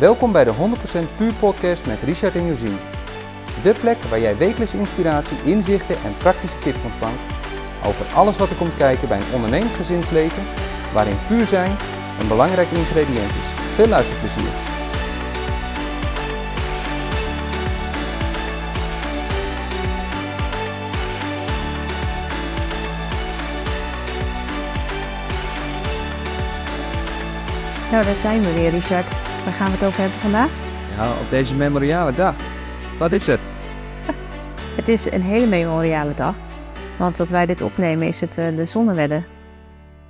Welkom bij de 100% Puur Podcast met Richard en Josien. De plek waar jij wekelijks inspiratie, inzichten en praktische tips ontvangt over alles wat er komt kijken bij een ondernemend gezinsleven, waarin puur zijn een belangrijk ingrediënt is. Veel luisterplezier. Nou, daar zijn we weer, Richard. Waar gaan we het over hebben vandaag? Ja, op deze memoriale dag. Wat is het? Het is een hele memoriale dag. Want dat wij dit opnemen is het uh, de Zonnewedde.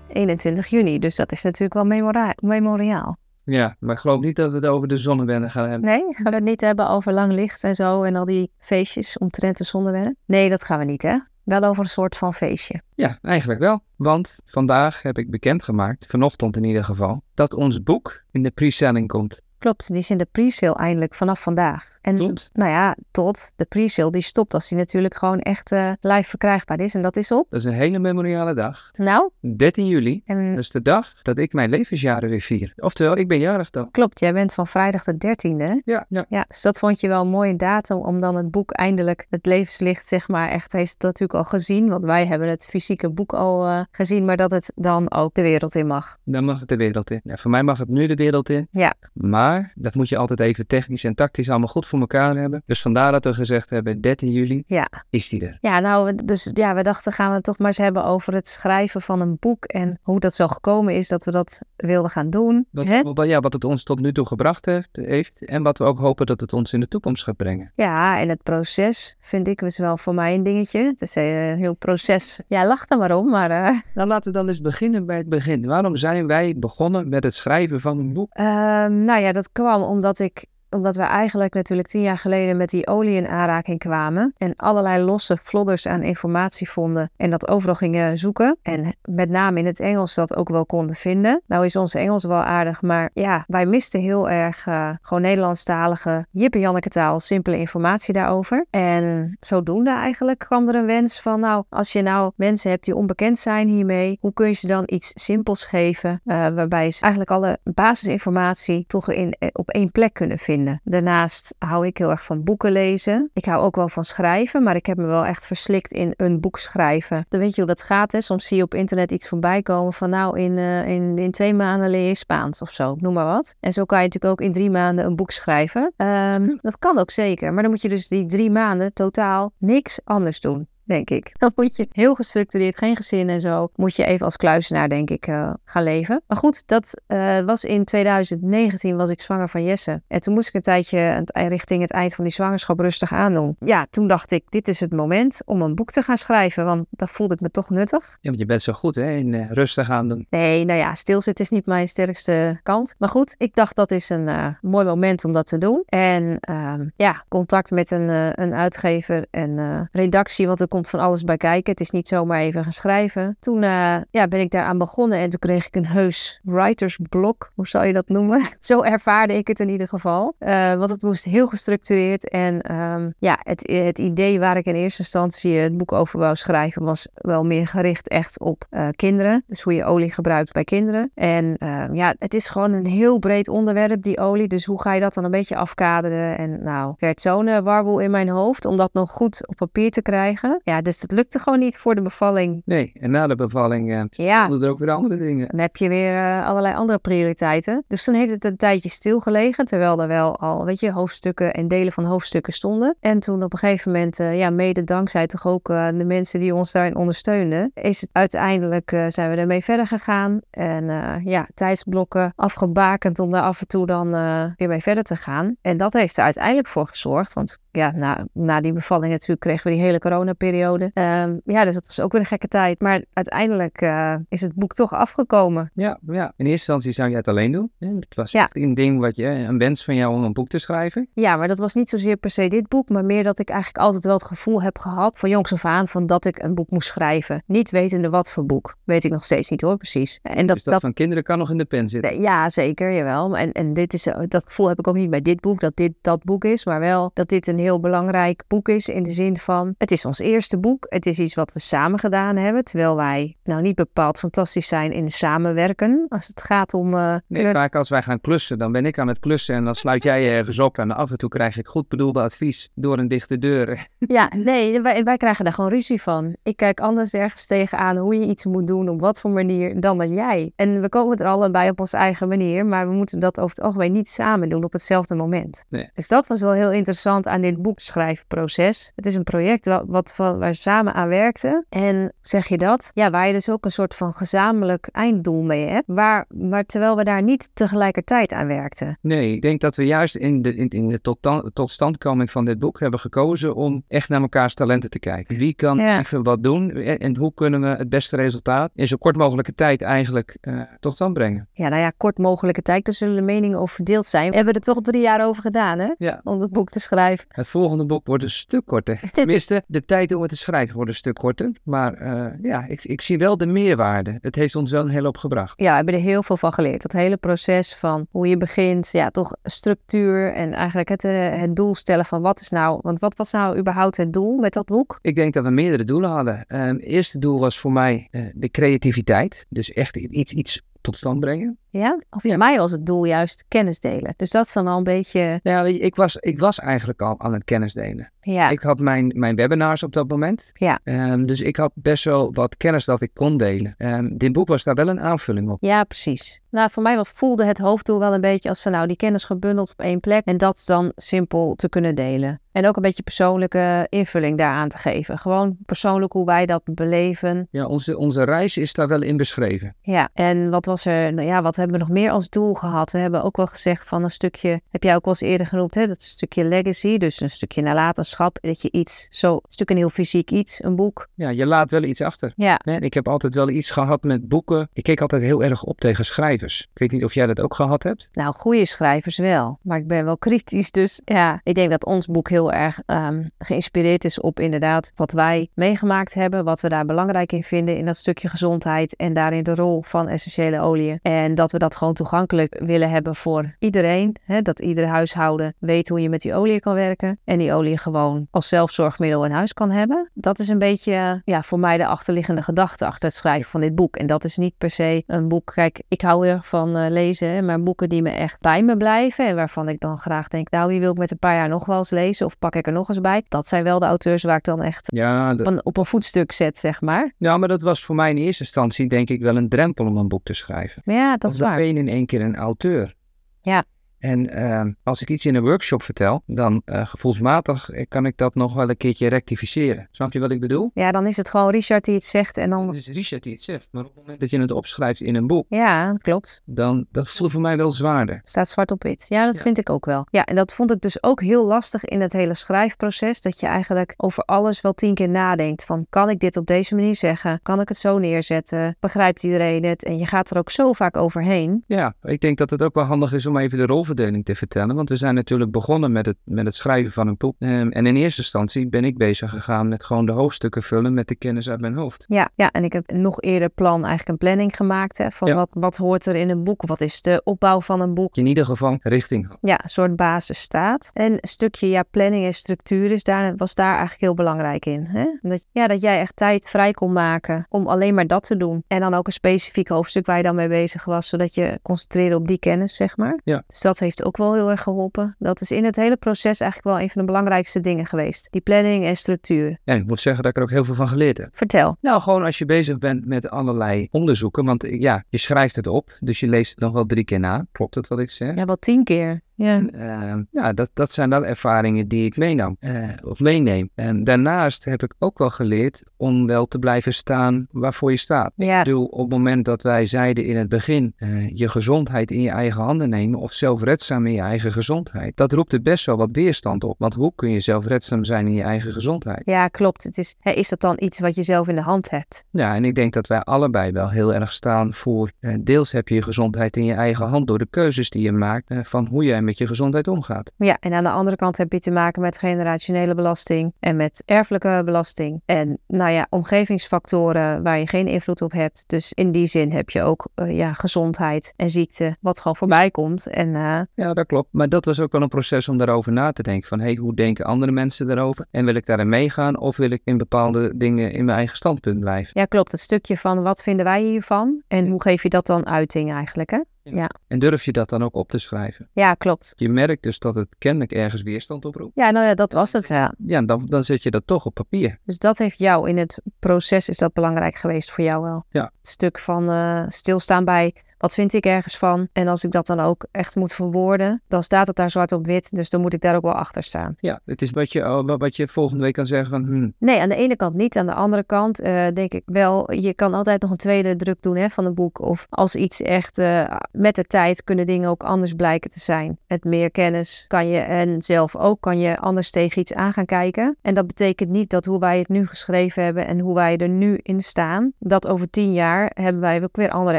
21 juni, dus dat is natuurlijk wel memora memoriaal. Ja, maar ik geloof niet dat we het over de zonnewende gaan hebben. Nee, gaan we het niet hebben over lang licht en zo en al die feestjes omtrent de zonnewende? Nee, dat gaan we niet, hè? Wel over een soort van feestje. Ja, eigenlijk wel. Want vandaag heb ik bekendgemaakt, vanochtend in ieder geval, dat ons boek in de pre-selling komt. Klopt, die is in de pre-sale eindelijk vanaf vandaag. En Tot? nou ja, tot de pre-sale die stopt als die natuurlijk gewoon echt uh, live verkrijgbaar is. En dat is op. Dat is een hele memoriale dag. Nou? 13 juli. En... Dat is de dag dat ik mijn levensjaren weer vier. Oftewel, ik ben jarig dan. Klopt, jij bent van vrijdag de 13e. Ja, ja. ja. Dus dat vond je wel een mooie datum om dan het boek eindelijk, het levenslicht zeg maar, echt heeft het natuurlijk al gezien. Want wij hebben het fysieke boek al uh, gezien, maar dat het dan ook de wereld in mag. Dan mag het de wereld in. Ja, voor mij mag het nu de wereld in. Ja. Maar dat moet je altijd even technisch en tactisch allemaal goed voor elkaar hebben. Dus vandaar dat we gezegd hebben, 13 juli ja. is die er. Ja, nou, dus ja, we dachten gaan we het toch maar eens hebben over het schrijven van een boek en hoe dat zo gekomen is dat we dat wilden gaan doen. Wat, ja, wat het ons tot nu toe gebracht heeft, heeft en wat we ook hopen dat het ons in de toekomst gaat brengen. Ja, en het proces vind ik was wel voor mij een dingetje. Het is een heel proces. Ja, lach er maar om, maar... Uh... Nou, laten we dan eens beginnen bij het begin. Waarom zijn wij begonnen met het schrijven van een boek? Uh, nou ja, dat kwam omdat ik omdat we eigenlijk natuurlijk tien jaar geleden met die olie in aanraking kwamen en allerlei losse flodders aan informatie vonden en dat overal gingen zoeken en met name in het Engels dat ook wel konden vinden. Nou is ons Engels wel aardig, maar ja, wij misten heel erg uh, gewoon Nederlandstalige Jippe-Janneke taal, simpele informatie daarover. En zodoende eigenlijk kwam er een wens van nou, als je nou mensen hebt die onbekend zijn hiermee, hoe kun je ze dan iets simpels geven uh, waarbij ze eigenlijk alle basisinformatie toch in, op één plek kunnen vinden. Daarnaast hou ik heel erg van boeken lezen. Ik hou ook wel van schrijven, maar ik heb me wel echt verslikt in een boek schrijven. Dan weet je hoe dat gaat, hè? Soms zie je op internet iets voorbij komen van nou, in, uh, in, in twee maanden leer je Spaans of zo, noem maar wat. En zo kan je natuurlijk ook in drie maanden een boek schrijven. Um, dat kan ook zeker, maar dan moet je dus die drie maanden totaal niks anders doen denk ik. Dan moet je heel gestructureerd, geen gezin en zo, moet je even als kluisenaar, denk ik, uh, gaan leven. Maar goed, dat uh, was in 2019 was ik zwanger van Jesse. En toen moest ik een tijdje richting het eind van die zwangerschap rustig aandoen. Ja, toen dacht ik, dit is het moment om een boek te gaan schrijven, want dan voelde ik me toch nuttig. Ja, want je bent zo goed hè, in uh, rustig aandoen. Nee, nou ja, stilzitten is niet mijn sterkste kant. Maar goed, ik dacht dat is een mooi moment om dat te doen. En ehm, ja, contact met een, een uitgever en redactie, want er komt van alles bij kijken. Het is niet zomaar even gaan schrijven. Toen uh, ja, ben ik daaraan begonnen en toen kreeg ik een heus writersblok. Hoe zou je dat noemen? Zo ervaarde ik het in ieder geval. Uh, want het moest heel gestructureerd. En um, ja, het, het idee waar ik in eerste instantie het boek over wou schrijven was wel meer gericht echt op uh, kinderen. Dus hoe je olie gebruikt bij kinderen. En ja, het is gewoon een heel breed onderwerp, die olie. Dus hoe ga je dat dan een beetje afkaderen? En nou, werd zo'n warboel in mijn hoofd om dat nog goed op papier te krijgen. Ja, dus dat lukte gewoon niet voor de bevalling. Nee, en na de bevalling uh, ja. er ook weer andere dingen. Dan heb je weer uh, allerlei andere prioriteiten. Dus toen heeft het een tijdje stilgelegen, terwijl er wel al, weet je, hoofdstukken en delen van hoofdstukken stonden. En toen op een gegeven moment, uh, ja, mede dankzij toch ook de mensen die ons daarin ondersteunden, is het uiteindelijk, zijn we ermee verder gegaan. En ja, tijdsblokken afgebakend om daar af en toe dan weer mee verder te gaan. En dat heeft er uiteindelijk voor gezorgd, want ja, na, na die bevalling natuurlijk kregen we die hele coronaperiode. Um, ja, dus dat was ook weer een gekke tijd. Maar uiteindelijk uh, is het boek toch afgekomen. Ja, ja, in eerste instantie zou je het alleen doen. Het was ja. een ding wat je, een wens van jou om een boek te schrijven. Ja, maar dat was niet zozeer per se dit boek, maar meer dat ik eigenlijk altijd wel het gevoel heb gehad, van jongs af aan, van dat ik een boek moest schrijven. Niet wetende wat voor boek. Weet ik nog steeds niet hoor, precies. En dat, dus dat, dat van kinderen kan nog in de pen zitten? Ja, zeker, jawel. En, en dit is, dat gevoel heb ik ook niet bij dit boek, dat dit dat boek is, maar wel dat dit een heel belangrijk boek is in de zin van het is ons eerste boek. Het is iets wat we samen gedaan hebben, terwijl wij nou niet bepaald fantastisch zijn in samenwerken als het gaat om. Uh, nee, vaak als wij gaan klussen, dan ben ik aan het klussen en dan sluit jij ergens op en af en toe krijg ik goed bedoelde advies door een dichte deur. Ja, nee, wij, wij krijgen daar gewoon ruzie van. Ik kijk anders ergens tegenaan hoe je iets moet doen, op wat voor manier, dan dat jij. En we komen er allebei op onze eigen manier, maar we moeten dat over het algemeen niet samen doen op hetzelfde moment. Nee. Dus dat was wel heel interessant aan dit boekschrijfproces. Het is een project wat, wat waar we samen aan werkten. En zeg je dat? Ja, waar je dus ook een soort van gezamenlijk einddoel mee hebt, waar, maar terwijl we daar niet tegelijkertijd aan werkten. Nee, ik denk dat we juist in de, in, in de tot, totstandkoming van dit boek hebben gekozen om echt naar mekaars talenten te kijken. Wie kan even wat doen en hoe kunnen we het beste resultaat in zo kort mogelijke tijd eigenlijk uh, tot stand brengen? Ja, nou ja, kort mogelijke tijd, daar zullen de meningen over verdeeld zijn. We hebben er toch drie jaar over gedaan, hè? Ja. Om het boek te schrijven. Het volgende boek wordt een stuk korter. Tenminste, de tijd om het te schrijven wordt een stuk korter. Maar uh, ja, ik, ik zie wel de meerwaarde. Het heeft ons wel een hele hoop gebracht. Ja, we hebben er heel veel van geleerd. Dat hele proces van hoe je begint, ja, toch structuur en eigenlijk het, uh, het doel stellen van wat is nou, want wat was nou überhaupt het doel met dat boek? Ik denk dat we meerdere doelen hadden. Um, het eerste doel was voor mij uh, de creativiteit. Dus echt iets, iets tot stand brengen. Ja? Of voor mij was het doel juist kennis delen. Dus dat is dan al een beetje... Ja, ik was, ik was eigenlijk al aan het kennis delen. Ja. Ik had mijn, mijn webinars op dat moment. Ja. Um, dus ik had best wel wat kennis dat ik kon delen. Um, dit boek was daar wel een aanvulling op. Ja, precies. Nou, voor mij voelde het hoofddoel wel een beetje als van nou, die kennis gebundeld op één plek. En dat dan simpel te kunnen delen. En ook een beetje persoonlijke invulling daaraan te geven. Gewoon persoonlijk hoe wij dat beleven. Ja, onze, onze reis is daar wel in beschreven. Ja, en wat was er, nou ja, wat hebben we nog meer als doel gehad? We hebben ook wel gezegd van een stukje, heb jij ook wel eens eerder genoemd, hè, dat stukje legacy, dus een stukje nalatenschap, dat je iets, zo, een stuk een heel fysiek iets, een boek. Ja, je laat wel iets achter. Ja. En ik heb altijd wel iets gehad met boeken. Ik keek altijd heel erg op tegen schrijvers. Ik weet niet of jij dat ook gehad hebt. Nou, goede schrijvers wel, maar ik ben wel kritisch, dus ja, ik denk dat ons boek heel erg um, geïnspireerd is op inderdaad wat wij meegemaakt hebben, wat we daar belangrijk in vinden in dat stukje gezondheid en daarin de rol van essentiële oliën. En dat we dat gewoon toegankelijk willen hebben voor iedereen. Hè? Dat ieder huishouden weet hoe je met die olie kan werken. En die olie gewoon als zelfzorgmiddel in huis kan hebben. Dat is een beetje ja, voor mij de achterliggende gedachte achter het schrijven van dit boek. En dat is niet per se een boek. Kijk, ik hou er van uh, lezen, maar boeken die me echt bij me blijven. En waarvan ik dan graag denk, nou, die wil ik met een paar jaar nog wel eens lezen. Of pak ik er nog eens bij. Dat zijn wel de auteurs waar ik dan echt ja, dat... van, op een voetstuk zet, zeg maar. Ja, maar dat was voor mij in eerste instantie denk ik wel een drempel om een boek te schrijven. Ja, dat is ben je in één keer een auteur. Ja. En uh, als ik iets in een workshop vertel, dan uh, gevoelsmatig kan ik dat nog wel een keertje rectificeren. Snap je wat ik bedoel? Ja, dan is het gewoon Richard die het zegt en dan... Het is Richard die het zegt, maar op het moment dat je het opschrijft in een boek... Ja, dat klopt. Dan, dat voelt voor mij wel zwaarder. Staat zwart op wit. Ja, dat ja. vind ik ook wel. Ja, en dat vond ik dus ook heel lastig in het hele schrijfproces. Dat je eigenlijk over alles wel tien keer nadenkt. Van, kan ik dit op deze manier zeggen? Kan ik het zo neerzetten? Begrijpt iedereen het? En je gaat er ook zo vaak overheen. Ja, ik denk dat het ook wel handig is om even de rolverdeling te vertellen. Want we zijn natuurlijk begonnen met het, met het schrijven van een boek. En in eerste instantie ben ik bezig gegaan met gewoon de hoofdstukken vullen met de kennis uit mijn hoofd. Ja, ja en ik heb nog eerder plan, eigenlijk een planning gemaakt. Hè, van Ja. wat, wat hoort er in een boek? Wat is de opbouw van een boek? In ieder geval richting. Ja, een soort basis staat. En een stukje ja, planning en structuur is daar, was daar eigenlijk heel belangrijk in. Hè? Dat, ja, dat jij echt tijd vrij kon maken om alleen maar dat te doen. En dan ook een specifiek hoofdstuk waar je dan mee bezig was, zodat je concentreerde op die kennis, zeg maar. Ja. Dus dat heeft ook wel heel erg geholpen. Dat is in het hele proces eigenlijk wel een van de belangrijkste dingen geweest. Die planning en structuur. En ik moet zeggen dat ik er ook heel veel van geleerd heb. Vertel. Nou, gewoon als je bezig bent met allerlei onderzoeken. Want eh, ja, je schrijft het op, dus je leest het nog wel drie keer na. Klopt het wat ik zeg? Ja, wel tien keer. Ja. En, eh, ja, dat, dat zijn wel ervaringen die ik meenam, eh, of meeneem. En daarnaast heb ik ook wel geleerd om wel te blijven staan waarvoor je staat. Ja. Ik bedoel, op het moment dat wij zeiden in het begin, eh, je gezondheid in je eigen handen nemen of zelfredzaam in je eigen gezondheid, dat roept er best wel wat weerstand op. Want hoe kun je zelfredzaam zijn in je eigen gezondheid? Ja, klopt. Het is, is dat dan iets wat je zelf in de hand hebt? Ja, en ik denk dat wij allebei wel heel erg staan voor, deels heb je je gezondheid in je eigen hand door de keuzes die je maakt, van hoe jij met je gezondheid omgaat. Ja, en aan de andere kant heb je te maken met generationele belasting en met erfelijke belasting. En nou ja, omgevingsfactoren waar je geen invloed op hebt. Dus in die zin heb je ook uh, ja, gezondheid en ziekte, wat gewoon voorbij komt. En, uh... Ja, dat klopt. Maar dat was ook wel een proces om daarover na te denken. Van hey, hoe denken andere mensen daarover? En wil ik daarin meegaan of wil ik in bepaalde dingen in mijn eigen standpunt blijven? Ja, klopt. Het stukje van wat vinden wij hiervan en hoe geef je dat dan uiting eigenlijk, hè? Ja. En durf je dat dan ook op te schrijven? Ja, klopt. Je merkt dus dat het kennelijk ergens weerstand oproept. Ja, nou ja, dat was het, ja. Ja, dan, dan zet je dat toch op papier. Dus dat heeft jou in het proces, is dat belangrijk geweest voor jou wel? Ja. Het stuk van uh, stilstaan bij wat vind ik ergens van? En als ik dat dan ook echt moet verwoorden, dan staat het daar zwart op wit. Dus dan moet ik daar ook wel achter staan. Ja, het is wat je, oh, wat je volgende week kan zeggen van... Hmm. Nee, aan de ene kant niet. Aan de andere kant uh, denk ik wel, je kan altijd nog een tweede druk doen hè, van een boek. Of als iets echt uh, met de tijd kunnen dingen ook anders blijken te zijn. Met meer kennis kan je en zelf ook kan je anders tegen iets aan gaan kijken. En dat betekent niet dat hoe wij het nu geschreven hebben en hoe wij er nu in staan, dat over tien jaar hebben wij ook weer andere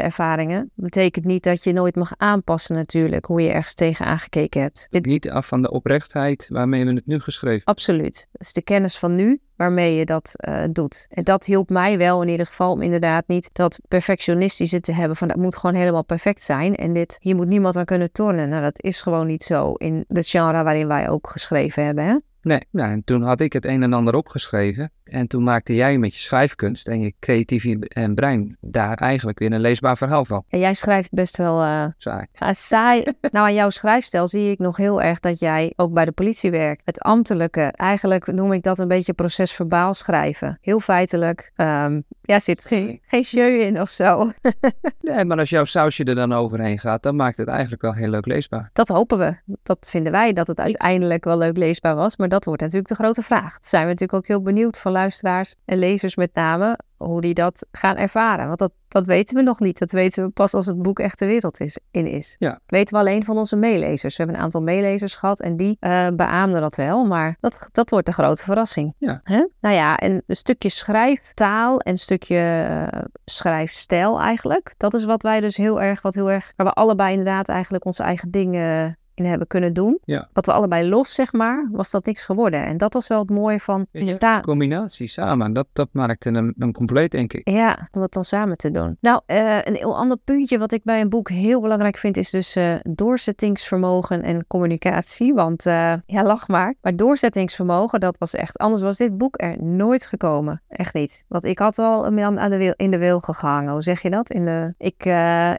ervaringen betekent niet dat je nooit mag aanpassen natuurlijk, hoe je ergens tegen aangekeken hebt. Dit... Niet af van de oprechtheid waarmee we het nu geschreven Absoluut. Dat is de kennis van nu waarmee je dat uh, doet. En dat hielp mij wel in ieder geval om inderdaad niet dat perfectionistische te hebben van dat moet gewoon helemaal perfect zijn en dit, hier moet niemand aan kunnen tornen. Nou, dat is gewoon niet zo in het genre waarin wij ook geschreven hebben. Hè? Nee, nou, en toen had ik het een en ander opgeschreven. En toen maakte jij met je schrijfkunst en je creatieve en brein daar eigenlijk weer een leesbaar verhaal van. En jij schrijft best wel uh, saai. Uh, saai. nou, aan jouw schrijfstijl zie ik nog heel erg dat jij ook bij de politie werkt. Het ambtelijke, eigenlijk noem ik dat een beetje procesverbaal schrijven. Heel feitelijk. Um, ja, zit geen, geen jeu in of zo. nee, maar als jouw sausje er dan overheen gaat, dan maakt het eigenlijk wel heel leuk leesbaar. Dat hopen we. Dat vinden wij, dat het uiteindelijk wel leuk leesbaar was. Maar dat wordt natuurlijk de grote vraag. Daar zijn we natuurlijk ook heel benieuwd van luisteraars en lezers met name, hoe die dat gaan ervaren. Want dat, dat weten we nog niet. Dat weten we pas als het boek echt de wereld is, in is. Ja. Weten we alleen van onze meelezers. We hebben een aantal meelezers gehad en die uh, beaamden dat wel. Maar dat, dat wordt de grote verrassing. Ja. Hè? Nou ja, en een stukje schrijftaal en een stukje uh, schrijfstijl eigenlijk. Dat is wat wij dus heel erg, wat heel erg, waar we allebei inderdaad eigenlijk onze eigen dingen in hebben kunnen doen. Ja. Wat we allebei los, zeg maar, was dat niks geworden. En dat was wel het mooie van ja, combinatie samen. Dat, dat maakte een, een compleet, denk ik. Ja, om dat dan samen te doen. Nou, uh, een heel ander puntje wat ik bij een boek heel belangrijk vind, is dus uh, doorzettingsvermogen en communicatie. Want uh, ja, lach maar. Maar doorzettingsvermogen, dat was echt. Anders was dit boek er nooit gekomen. Echt niet. Want ik had al aan, aan de wil, in de wil gehangen. Hoe zeg je dat? In de, ik,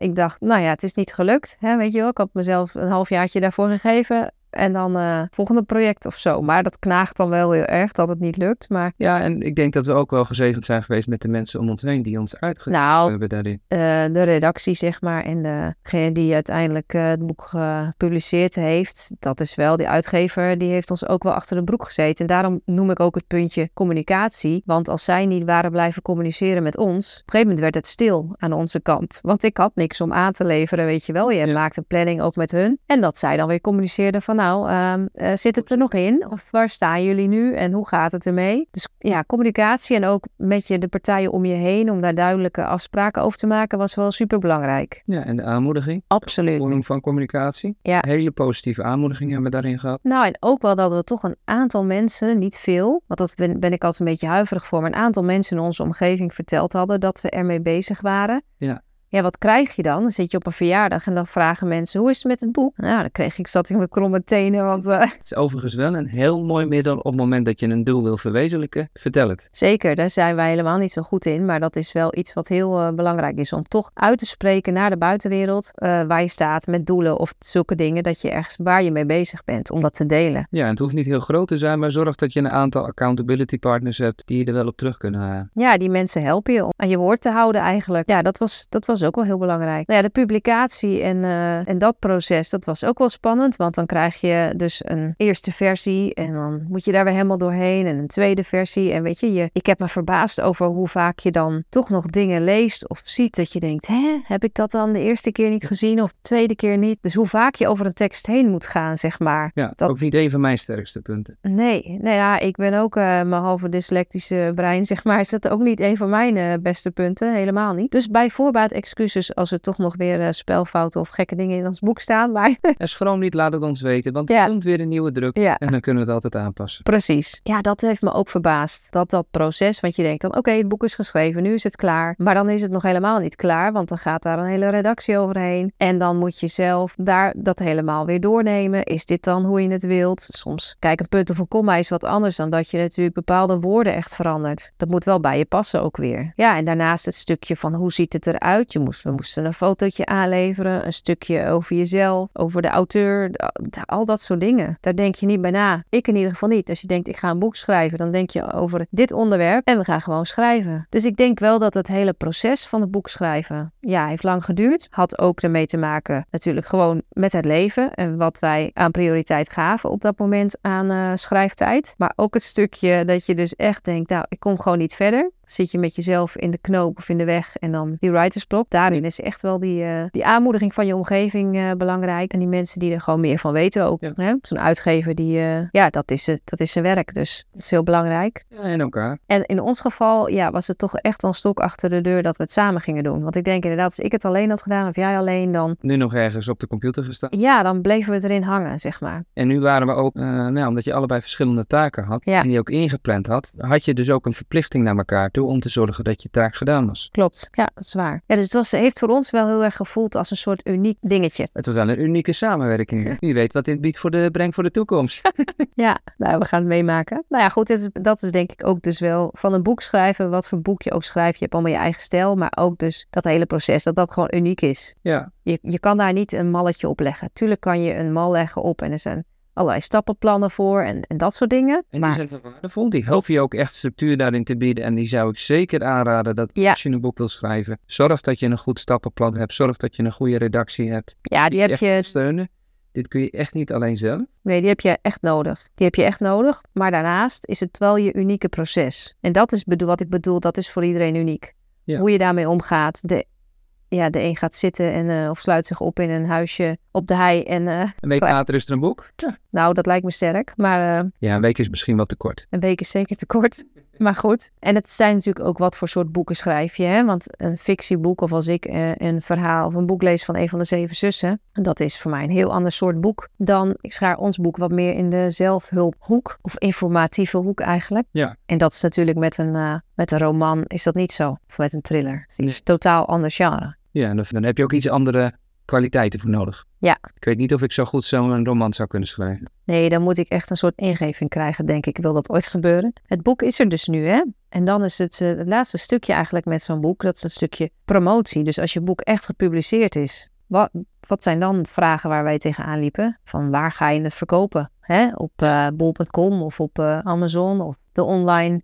ik dacht, nou ja, het is niet gelukt. Hè, weet je wel, ik had mezelf een halfjaartje daarvoor gegeven. En dan uh, volgende project of zo. Maar dat knaagt dan wel heel erg dat het niet lukt. Maar... Ja, en ik denk dat we ook wel gezegend zijn geweest met de mensen om ons heen die ons uitgegeven nou, hebben daarin. Uh, de redactie, zeg maar, en degene die uiteindelijk uh, het boek gepubliceerd heeft. Dat is wel, die uitgever, die heeft ons ook wel achter de broek gezeten. En daarom noem ik ook het puntje communicatie. Want als zij niet waren blijven communiceren met ons, op een gegeven moment werd het stil aan onze kant. Want ik had niks om aan te leveren, weet je wel. Je ja. maakt een planning ook met hun. En dat zij dan weer communiceerden van nou, um, uh, zit het er nog in? Of waar staan jullie nu en hoe gaat het ermee? Dus ja, communicatie en ook met je de partijen om je heen om daar duidelijke afspraken over te maken was wel super belangrijk. Ja, en de aanmoediging? Absoluut. Vorm van communicatie? Ja. Hele positieve aanmoediging hebben we daarin gehad. Nou, en ook wel dat we toch een aantal mensen, niet veel, want dat ben, ben ik altijd een beetje huiverig voor, maar een aantal mensen in onze omgeving verteld hadden dat we ermee bezig waren. Ja. Ja, wat krijg je dan? Dan zit je op een verjaardag en dan vragen mensen, hoe is het met het boek? Nou, dan kreeg ik, zat ik met kromme tenen, want... Uh... Het is overigens wel een heel mooi middel op het moment dat je een doel wil verwezenlijken. Vertel het. Zeker, daar zijn wij helemaal niet zo goed in, maar dat is wel iets wat heel uh, belangrijk is. Om toch uit te spreken naar de buitenwereld, uh, waar je staat met doelen of zulke dingen, dat je ergens waar je mee bezig bent, om dat te delen. Ja, en het hoeft niet heel groot te zijn, maar zorg dat je een aantal accountability partners hebt die je er wel op terug kunnen... Ja, die mensen helpen je om aan je woord te houden eigenlijk. Ja, dat was, dat was ook wel heel belangrijk. Nou ja, de publicatie en, uh, en dat proces, dat was ook wel spannend. Want dan krijg je dus een eerste versie en dan moet je daar weer helemaal doorheen. En een tweede versie. En weet je, je ik heb me verbaasd over hoe vaak je dan toch nog dingen leest of ziet dat je denkt, hè, heb ik dat dan de eerste keer niet gezien of de tweede keer niet? Dus hoe vaak je over een tekst heen moet gaan, zeg maar. Ja, dat... ook niet een van mijn sterkste punten. Nee, nee ja, ik ben ook uh, mijn halve dyslectische brein, zeg maar. Is dat ook niet een van mijn uh, beste punten? Helemaal niet. Dus bij voorbaat excuses als er toch nog weer uh, spelfouten of gekke dingen in ons boek staan. Maar... En schroom niet, laat het ons weten, want er komt weer een nieuwe druk ja. en dan kunnen we het altijd aanpassen. Precies. Ja, dat heeft me ook verbaasd. Dat dat proces, want je denkt dan, oké, het boek is geschreven, nu is het klaar. Maar dan is het nog helemaal niet klaar, want dan gaat daar een hele redactie overheen. En dan moet je zelf daar dat helemaal weer doornemen. Is dit dan hoe je het wilt? Soms, kijk, een punt of een komma is wat anders dan dat je natuurlijk bepaalde woorden echt verandert. Dat moet wel bij je passen ook weer. Ja, en daarnaast het stukje van hoe ziet het eruit? Je we moesten een fotootje aanleveren, een stukje over jezelf, over de auteur, al dat soort dingen. Daar denk je niet bij na. Ik in ieder geval niet. Als je denkt, ik ga een boek schrijven, dan denk je over dit onderwerp en we gaan gewoon schrijven. Dus ik denk wel dat het hele proces van het boek schrijven, ja, heeft lang geduurd. Had ook ermee te maken natuurlijk gewoon met het leven en wat wij aan prioriteit gaven op dat moment aan uh, schrijftijd. Maar ook het stukje dat je dus echt denkt, nou, ik kom gewoon niet verder zit je met jezelf in de knoop of in de weg en dan die writersblok. Daarin is echt wel die, uh, die aanmoediging van je omgeving uh, belangrijk. En die mensen die er gewoon meer van weten ook. Ja. Zo'n uitgever, die, uh, ja, dat is, het, dat is zijn werk. Dus dat is heel belangrijk. Ja, en elkaar. En in ons geval ja, was het toch echt een stok achter de deur dat we het samen gingen doen. Want ik denk inderdaad, als ik het alleen had gedaan of jij alleen, dan... Nu nog ergens op de computer gestaan. Ja, dan bleven we erin hangen, zeg maar. En nu waren we ook, nou, omdat je allebei verschillende taken had ja. en die ook ingepland had, had je dus ook een verplichting naar elkaar toe om te zorgen dat je taak gedaan was. Klopt, ja, dat is waar. Ja, dus het was, heeft voor ons wel heel erg gevoeld als een soort uniek dingetje. Het was wel een unieke samenwerking. Wie weet wat dit biedt voor de, brengt voor de toekomst. ja, nou, we gaan het meemaken. Nou ja, goed, is, dat is denk ik ook dus wel van een boek schrijven, wat voor boek je ook schrijft. Je hebt allemaal je eigen stijl, maar ook dus dat hele proces, dat dat gewoon uniek is. Ja. Je, je kan daar niet een malletje op leggen. Tuurlijk kan je een mal leggen op en er zijn allerlei stappenplannen voor en, en dat soort dingen. En die zijn waardevol. Die help je ook echt structuur daarin te bieden. En die zou ik zeker aanraden dat als je een boek wil schrijven, zorg dat je een goed stappenplan hebt. Zorg dat je een goede redactie hebt. Ja, die, heb je. Steunen. Dit kun je echt niet alleen zelf. Nee, die heb je echt nodig. Die heb je echt nodig. Maar daarnaast is het wel je unieke proces. En dat is bedoel, wat ik bedoel, dat is voor iedereen uniek. Hoe je daarmee omgaat. De ja, de een gaat zitten en, uh, of sluit zich op in een huisje op de hei. En, uh, een week later is er een boek? Nou, dat lijkt me sterk. Maar, uh, ja, een week is misschien wat te kort. Een week is zeker te kort. Maar goed. En het zijn natuurlijk ook wat voor soort boeken schrijf je. Hè? Want een fictieboek, of als ik een verhaal of een boek lees van een van de zeven zussen, dat is voor mij een heel ander soort boek dan ik schaar ons boek wat meer in de zelfhulphoek of informatieve hoek eigenlijk. Ja. En dat is natuurlijk met een, met een roman is dat niet zo. Of met een thriller. Het is totaal ander genre. Ja, dan heb je ook iets andere kwaliteiten voor nodig. Ja. Ik weet niet of ik zo goed zo'n roman zou kunnen schrijven. Nee, dan moet ik echt een soort ingeving krijgen, denk ik. Wil dat ooit gebeuren? Het boek is er dus nu, hè? En dan is het, uh, het laatste stukje eigenlijk met zo'n boek, dat is het stukje promotie. Dus als je boek echt gepubliceerd is, wat, wat zijn dan vragen waar wij tegenaan liepen? Van waar ga je het verkopen? Hè? Op uh, bol.com of op uh, Amazon of de online,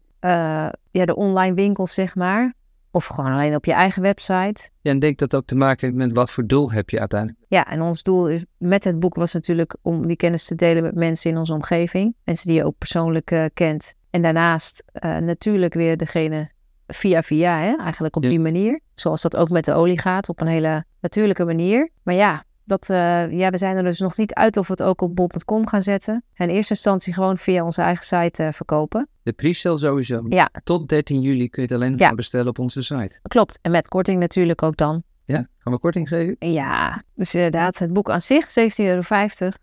ja, de online winkels, zeg maar. Of gewoon alleen op je eigen website. Ja, en denk dat ook te maken heeft met wat voor doel heb je uiteindelijk. Ja, en ons doel is, met het boek was natuurlijk om die kennis te delen met mensen in onze omgeving. Mensen die je ook persoonlijk uh, kent. En daarnaast uh, natuurlijk weer degene via via, hè? eigenlijk op ja. die manier. Zoals dat ook met de olie gaat, op een hele natuurlijke manier. Maar ja, dat, uh, ja, we zijn er dus nog niet uit of we het ook op bol.com gaan zetten. En in eerste instantie gewoon via onze eigen site uh, verkopen. De pre-sale sowieso. Ja. Tot 13 juli kun je het alleen ja. bestellen op onze site. Klopt. En met korting natuurlijk ook dan. Ja, gaan we korting geven? Ja, dus inderdaad, het boek aan zich 17,50 euro.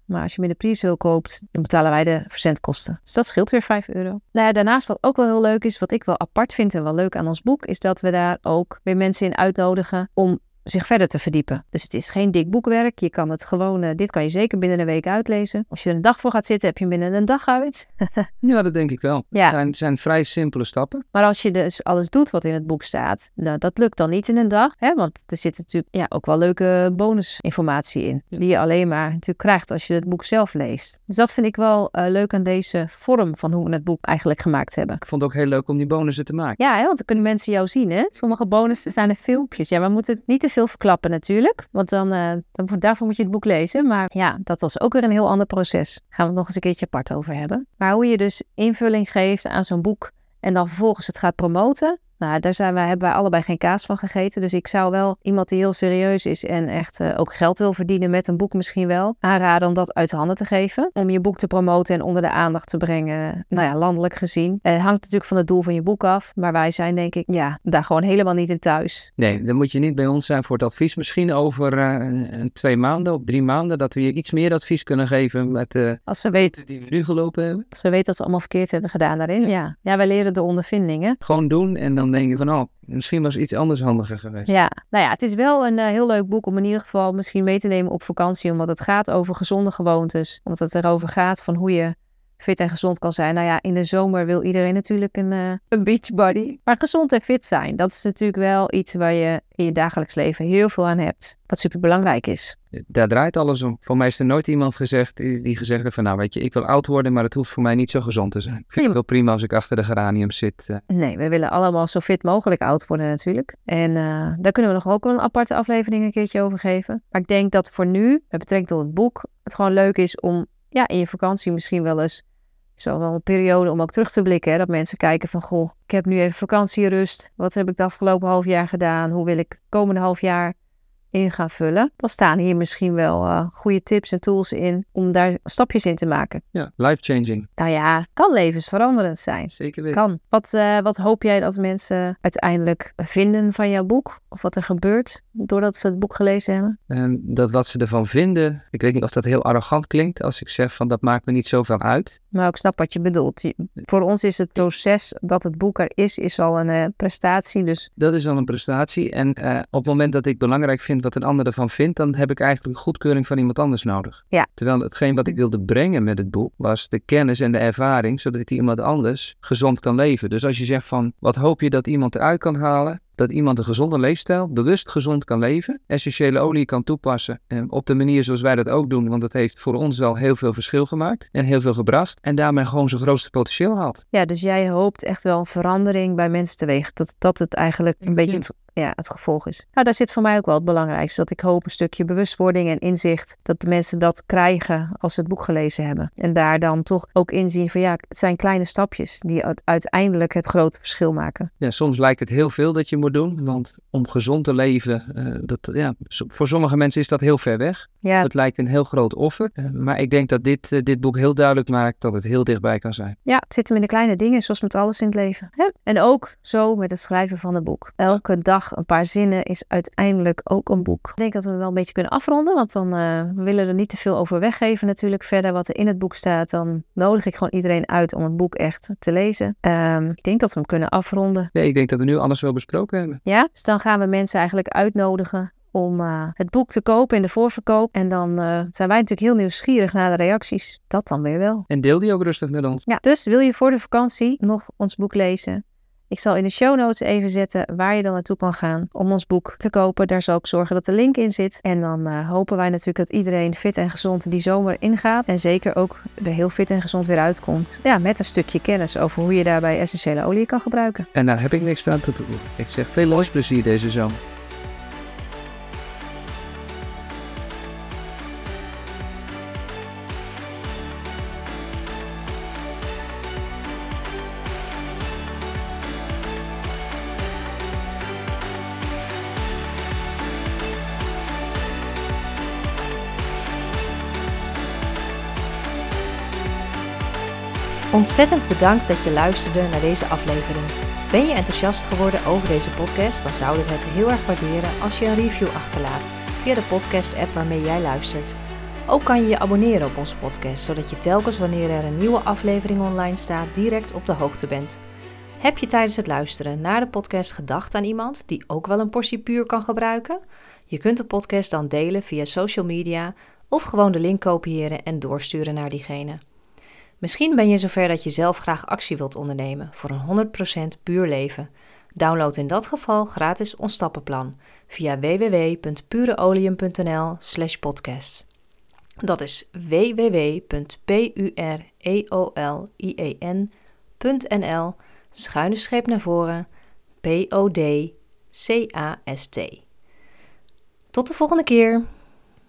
Maar als je met de pre-sale koopt, dan betalen wij de verzendkosten. Dus dat scheelt weer 5 euro. Nou ja, daarnaast wat ook wel heel leuk is, wat ik wel apart vind en wel leuk aan ons boek, is dat we daar ook weer mensen in uitnodigen om zich verder te verdiepen. Dus het is geen dik boekwerk. Je kan het gewoon, uh, dit kan je zeker binnen een week uitlezen. Als je er een dag voor gaat zitten, heb je hem binnen een dag uit. ja, dat denk ik wel. Ja. Het zijn, zijn vrij simpele stappen. Maar als je dus alles doet wat in het boek staat, nou, dat lukt dan niet in een dag. Hè? Want er zit natuurlijk ja, ook wel leuke bonusinformatie in. Ja. Die je alleen maar natuurlijk krijgt als je het boek zelf leest. Dus dat vind ik wel uh, leuk aan deze vorm van hoe we het boek eigenlijk gemaakt hebben. Ik vond het ook heel leuk om die bonussen te maken. Ja, hè? want dan kunnen mensen jou zien. Hè? Sommige bonussen zijn er filmpjes. Ja, we moeten het niet te veel verklappen natuurlijk. Want dan, uh, dan, daarvoor moet je het boek lezen. Maar ja, dat was ook weer een heel ander proces. Gaan we het nog eens een keertje apart over hebben. Maar hoe je dus invulling geeft aan zo'n boek en dan vervolgens het gaat promoten. Nou, daar zijn wij, hebben wij allebei geen kaas van gegeten. Dus ik zou wel iemand die heel serieus is en echt uh, ook geld wil verdienen met een boek misschien wel, aanraden om dat uit de handen te geven. Om je boek te promoten en onder de aandacht te brengen, nou ja, landelijk gezien. Het hangt natuurlijk van het doel van je boek af. Maar wij zijn denk ik, ja, daar gewoon helemaal niet in thuis. Nee, dan moet je niet bij ons zijn voor het advies. Misschien over uh, twee maanden of drie maanden dat we je iets meer advies kunnen geven met de als ze weten die we nu gelopen hebben. Als ze weten dat ze allemaal verkeerd hebben gedaan daarin. Ja, ja wij leren de ondervindingen. Gewoon doen en dan denk je van, oh, misschien was iets anders handiger geweest. Ja, nou ja, het is wel een uh, heel leuk boek om in ieder geval misschien mee te nemen op vakantie. Omdat het gaat over gezonde gewoontes. Omdat het erover gaat van hoe je fit en gezond kan zijn. Nou ja, in de zomer wil iedereen natuurlijk een, uh, een beachbody. Maar gezond en fit zijn, dat is natuurlijk wel iets waar je in je dagelijks leven heel veel aan hebt. Wat super belangrijk is. Daar draait alles om. Voor mij is er nooit iemand gezegd die gezegd heeft van nou weet je, ik wil oud worden, maar het hoeft voor mij niet zo gezond te zijn. Ik vind het wel prima als ik achter de geranium zit. Uh. Nee, we willen allemaal zo fit mogelijk oud worden natuurlijk. En uh, daar kunnen we nog ook wel een aparte aflevering een keertje over geven. Maar ik denk dat voor nu, met betrekking tot het boek, het gewoon leuk is om ja, in je vakantie misschien wel eens. Is wel een periode om ook terug te blikken. Hè? Dat mensen kijken van, goh, ik heb nu even vakantierust. Wat heb ik de afgelopen half jaar gedaan? Hoe wil ik het komende half jaar in gaan vullen. Dan staan hier misschien wel uh, goede tips en tools in om daar stapjes in te maken. Ja, life-changing. Nou ja, kan levensveranderend zijn. Zeker weten. Kan. Wat, uh, wat hoop jij dat mensen uiteindelijk vinden van jouw boek? Of wat er gebeurt doordat ze het boek gelezen hebben? En dat wat ze ervan vinden, ik weet niet of dat heel arrogant klinkt als ik zeg van dat maakt me niet zoveel uit. Maar ik snap wat je bedoelt. Voor ons is het proces dat het boek er is, is al een uh, prestatie. Dus... Dat is al een prestatie. En op het moment dat ik belangrijk vind wat een ander ervan vindt, dan heb ik eigenlijk goedkeuring van iemand anders nodig. Ja. Terwijl hetgeen wat ik wilde brengen met het boek was de kennis en de ervaring, zodat iemand anders gezond kan leven. Dus als je zegt van, wat hoop je dat iemand eruit kan halen? Dat iemand een gezonde leefstijl, bewust gezond kan leven, essentiële olie kan toepassen eh, op de manier zoals wij dat ook doen, want dat heeft voor ons wel heel veel verschil gemaakt en heel veel gebracht en daarmee gewoon zijn grootste potentieel haalt. Ja, dus jij hoopt echt wel een verandering bij mensen teweeg, dat dat het eigenlijk een beetje ja, het gevolg is. Nou, daar zit voor mij ook wel het belangrijkste. Dat ik hoop een stukje bewustwording en inzicht. Dat de mensen dat krijgen als ze het boek gelezen hebben. En daar dan toch ook inzien van ja, het zijn kleine stapjes die uiteindelijk het grote verschil maken. Ja, soms lijkt het heel veel dat je moet doen. Want om gezond te leven, uh, dat, ja, voor sommige mensen is dat heel ver weg. Ja. Het lijkt een heel groot offer. Uh, maar ik denk dat dit, uh, dit boek heel duidelijk maakt dat het heel dichtbij kan zijn. Ja, het zit hem in de kleine dingen, zoals met alles in het leven. En ook zo met het schrijven van het boek. Elke dag een paar zinnen is uiteindelijk ook een boek. Ik denk dat we wel een beetje kunnen afronden, want dan uh, we willen er niet te veel over weggeven natuurlijk. Verder wat er in het boek staat, dan nodig ik gewoon iedereen uit om het boek echt te lezen. Um, ik denk dat we hem kunnen afronden. Nee, ik denk dat we nu alles wel besproken hebben. Ja, dus dan gaan we mensen eigenlijk uitnodigen om uh, het boek te kopen in de voorverkoop. En dan uh, zijn wij natuurlijk heel nieuwsgierig naar de reacties. Dat dan weer wel. En deel die ook rustig met ons. Ja, dus wil je voor de vakantie nog ons boek lezen? Ik zal in de show notes even zetten waar je dan naartoe kan gaan om ons boek te kopen. Daar zal ik zorgen dat de link in zit. En dan uh, hopen wij natuurlijk dat iedereen fit en gezond die zomer ingaat. En zeker ook er heel fit en gezond weer uitkomt. Ja, met een stukje kennis over hoe je daarbij essentiële olie kan gebruiken. En daar heb ik niks meer aan toe te voegen. Ik zeg veel luisterplezier deze zomer. Ontzettend bedankt dat je luisterde naar deze aflevering. Ben je enthousiast geworden over deze podcast, dan zou ik het heel erg waarderen als je een review achterlaat via de podcast-app waarmee jij luistert. Ook kan je je abonneren op onze podcast, zodat je telkens wanneer er een nieuwe aflevering online staat, direct op de hoogte bent. Heb je tijdens het luisteren naar de podcast gedacht aan iemand die ook wel een portie puur kan gebruiken? Je kunt de podcast dan delen via social media of gewoon de link kopiëren en doorsturen naar diegene. Misschien ben je zover dat je zelf graag actie wilt ondernemen voor een 100% puur leven. Download in dat geval gratis ons stappenplan via www.pureolium.nl/podcast. Dat is www.pureolien.nl schuine scheep naar voren P O D C A S T. Tot de volgende keer.